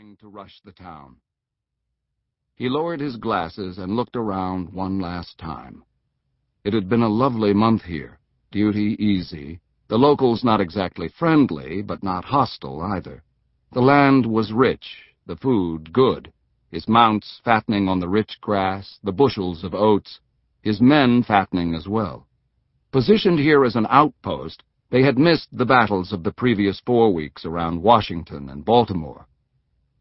preparing to rush the town. He lowered his glasses and looked around one last time. It had been a lovely month here, duty easy, the locals not exactly friendly, but not hostile either. The land was rich, the food good, his mounts fattening on the rich grass, the bushels of oats, his men fattening as well. Positioned here as an outpost, they had missed the battles of the previous four weeks around Washington and Baltimore,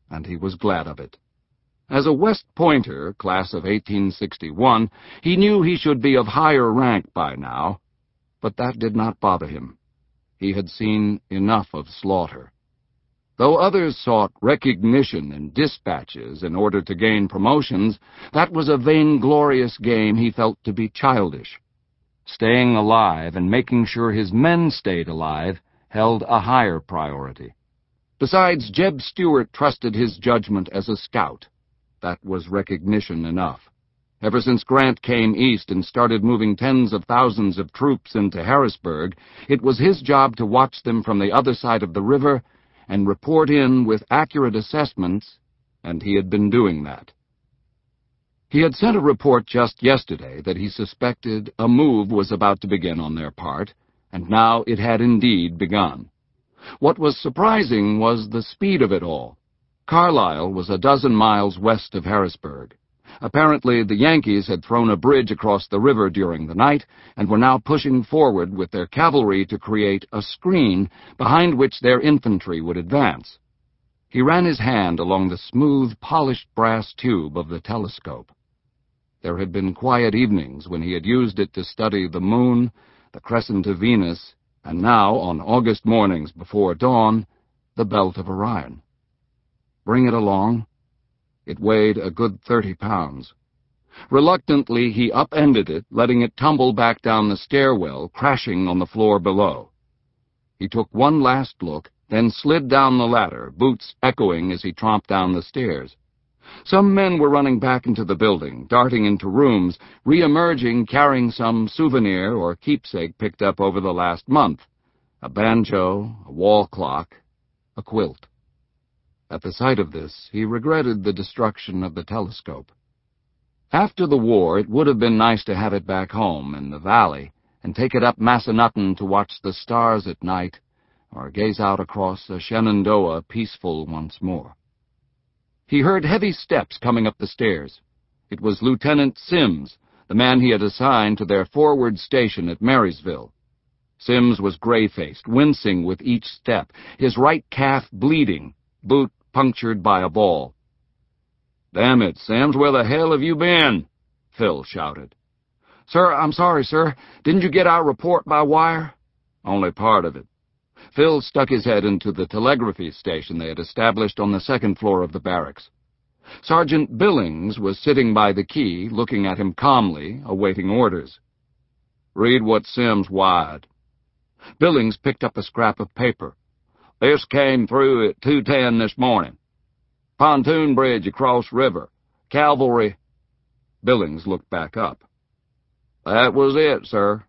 and he was glad of it. As a West Pointer, class of 1861, he knew he should be of higher rank by now, but that did not bother him. He had seen enough of slaughter. Though others sought recognition and dispatches in order to gain promotions, that was a vainglorious game he felt to be childish. Staying alive and making sure his men stayed alive held a higher priority. Besides, Jeb Stuart trusted his judgment as a scout. That was recognition enough. Ever since Grant came east and started moving tens of thousands of troops into Harrisburg, it was his job to watch them from the other side of the river and report in with accurate assessments, and he had been doing that. He had sent a report just yesterday that he suspected a move was about to begin on their part, and now it had indeed begun. What was surprising was the speed of it all. Carlisle was a dozen miles west of Harrisburg. Apparently, the Yankees had thrown a bridge across the river during the night and were now pushing forward with their cavalry to create a screen behind which their infantry would advance. He ran his hand along the smooth, polished brass tube of the telescope. There had been quiet evenings when he had used it to study the moon, the crescent of Venus, and now, on August mornings before dawn, the belt of Orion. Bring it along. It weighed a good thirty pounds. Reluctantly, he upended it, letting it tumble back down the stairwell, crashing on the floor below. He took one last look, then slid down the ladder, boots echoing as he tromped down the stairs. Some men were running back into the building, darting into rooms, re-emerging carrying some souvenir or keepsake picked up over the last month. A banjo, a wall clock, a quilt. At the sight of this, he regretted the destruction of the telescope. After the war, it would have been nice to have it back home in the valley and take it up Massanutten to watch the stars at night or gaze out across the Shenandoah peaceful once more. He heard heavy steps coming up the stairs. It was Lieutenant Sims, the man he had assigned to their forward station at Marysville. Sims was gray-faced, wincing with each step, his right calf bleeding, boot punctured by a ball. Damn it, Sims, where the hell have you been? Phil shouted. Sir, I'm sorry, sir. Didn't you get our report by wire? Only part of it. Phil stuck his head into the telegraphy station they had established on the second floor of the barracks. Sergeant Billings was sitting by the key, looking at him calmly, awaiting orders. Read what Sims wired. Billings picked up a scrap of paper. This came through at 2.10 this morning. Pontoon bridge across river. Cavalry. Billings looked back up. That was it, sir.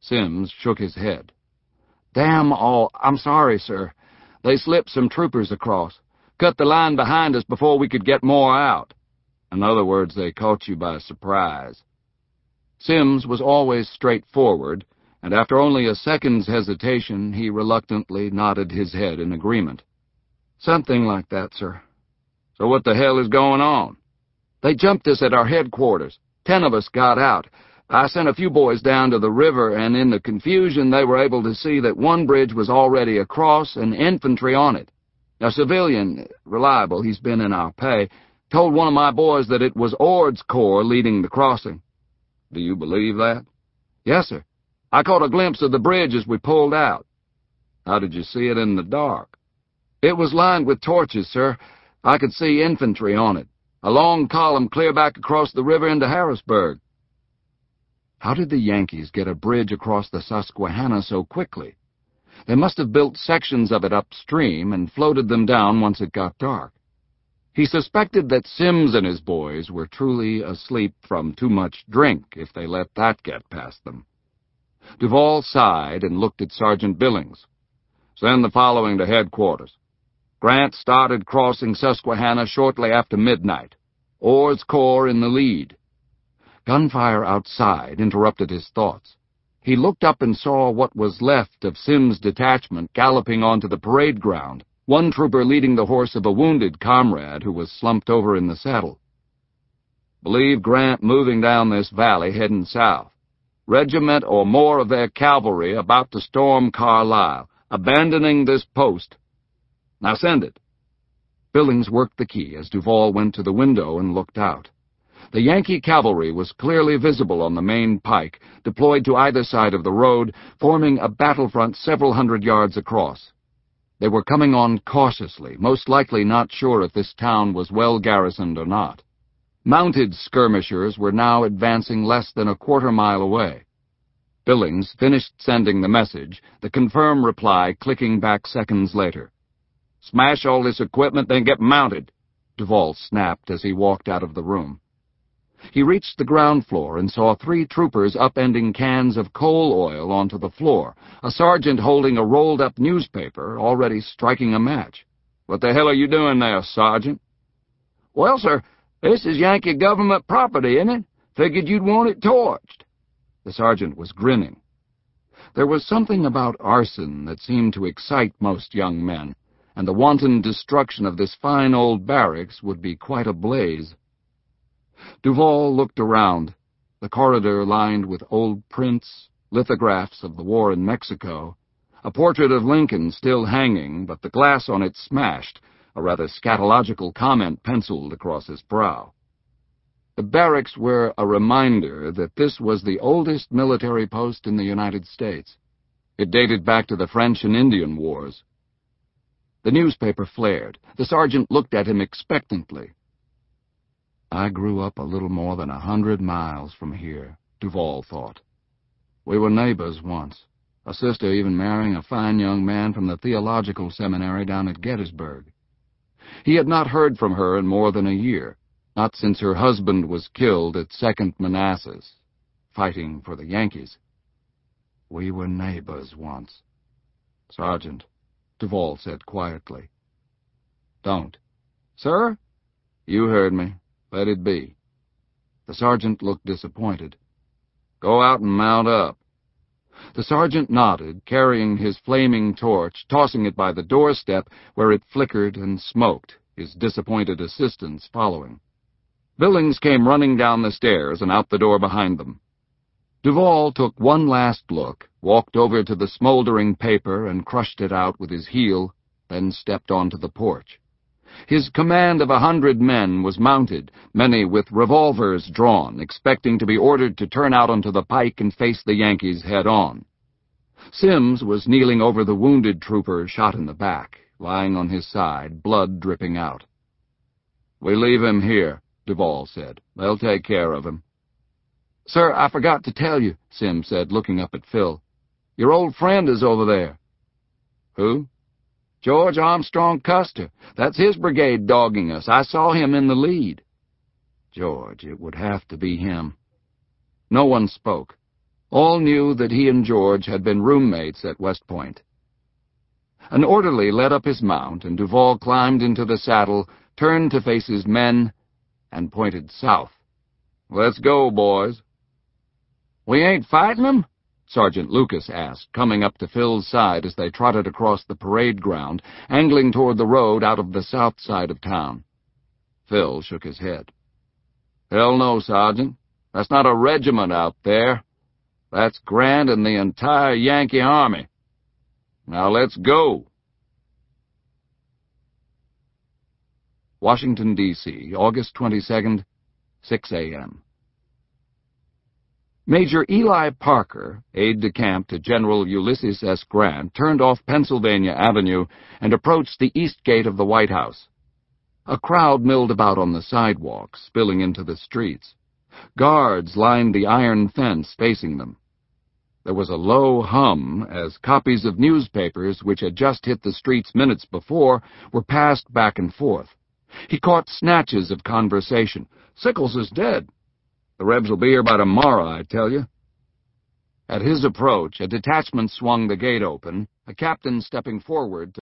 Sims shook his head. Damn all. I'm sorry, sir. They slipped some troopers across. Cut the line behind us before we could get more out. In other words, they caught you by surprise. Sims was always straightforward, and after only a second's hesitation, he reluctantly nodded his head in agreement. Something like that, sir. So what the hell is going on? They jumped us at our headquarters. Ten of us got out. I sent a few boys down to the river, and in the confusion they were able to see that one bridge was already across and infantry on it. A civilian, reliable, he's been in our pay, told one of my boys that it was Ord's corps leading the crossing. Do you believe that? Yes, sir. I caught a glimpse of the bridge as we pulled out. How did you see it in the dark? It was lined with torches, sir. I could see infantry on it. A long column clear back across the river into Harrisburg. How did the Yankees get a bridge across the Susquehanna so quickly? They must have built sections of it upstream and floated them down once it got dark. He suspected that Sims and his boys were truly asleep from too much drink if they let that get past them. Duval sighed and looked at Sergeant Billings. Send the following to headquarters. Grant started crossing Susquehanna shortly after midnight. Ord's Corps in the lead. Gunfire outside interrupted his thoughts. He looked up and saw what was left of Sims' detachment galloping onto the parade ground, one trooper leading the horse of a wounded comrade who was slumped over in the saddle. Believe Grant moving down this valley heading south. Regiment or more of their cavalry about to storm Carlisle, abandoning this post now send it. Billings worked the key as Duval went to the window and looked out. The Yankee cavalry was clearly visible on the main pike, deployed to either side of the road, forming a battlefront several hundred yards across. They were coming on cautiously, most likely not sure if this town was well garrisoned or not. Mounted skirmishers were now advancing less than a quarter mile away. Billings finished sending the message, the confirm reply clicking back seconds later. Smash all this equipment, then get mounted, Duval snapped as he walked out of the room. He reached the ground floor and saw three troopers upending cans of coal oil onto the floor, a sergeant holding a rolled-up newspaper, already striking a match. What the hell are you doing there, Sergeant? Well, sir, this is Yankee government property, isn't it? Figured you'd want it torched. The sergeant was grinning. There was something about arson that seemed to excite most young men and the wanton destruction of this fine old barracks would be quite a blaze. Duval looked around, the corridor lined with old prints, lithographs of the war in Mexico, a portrait of Lincoln still hanging, but the glass on it smashed, a rather scatological comment penciled across his brow. The barracks were a reminder that this was the oldest military post in the United States. It dated back to the French and Indian Wars. The newspaper flared. The sergeant looked at him expectantly. I grew up a little more than a hundred miles from here, Duval thought. We were neighbors once, a sister even marrying a fine young man from the theological seminary down at Gettysburg. He had not heard from her in more than a year, not since her husband was killed at Second Manassas, fighting for the Yankees. We were neighbors once. Sergeant, Duval said quietly. Don't. Sir? You heard me. Let it be. The sergeant looked disappointed. Go out and mount up. The sergeant nodded, carrying his flaming torch, tossing it by the doorstep, where it flickered and smoked, his disappointed assistants following. Billings came running down the stairs and out the door behind them. Duval took one last look, walked over to the smoldering paper and crushed it out with his heel, then stepped onto the porch. His command of a hundred men was mounted, many with revolvers drawn, expecting to be ordered to turn out onto the pike and face the Yankees head-on. Sims was kneeling over the wounded trooper shot in the back, lying on his side, blood dripping out. We leave him here, Duval said. They'll take care of him. Sir, I forgot to tell you, Sims said, looking up at Phil. Your old friend is over there. Who? George Armstrong Custer. That's his brigade dogging us. I saw him in the lead. George, it would have to be him. No one spoke. All knew that he and George had been roommates at West Point. An orderly led up his mount, and Duval climbed into the saddle, turned to face his men, and pointed south. Let's go, boys. We ain't fighting them? Sergeant Lucas asked, coming up to Phil's side as they trotted across the parade ground, angling toward the road out of the south side of town. Phil shook his head. Hell no, Sergeant. That's not a regiment out there. That's Grant and the entire Yankee Army. Now let's go. Washington, D.C., August 22nd, 6 a.m. Major Eli Parker, aide-de-camp to General Ulysses S. Grant, turned off Pennsylvania Avenue and approached the east gate of the White House. A crowd milled about on the sidewalks, spilling into the streets. Guards lined the iron fence facing them. There was a low hum as copies of newspapers which had just hit the streets minutes before were passed back and forth. He caught snatches of conversation. Sickles is dead. The Rebs will be here by tomorrow, I tell you. At his approach, a detachment swung the gate open, a captain stepping forward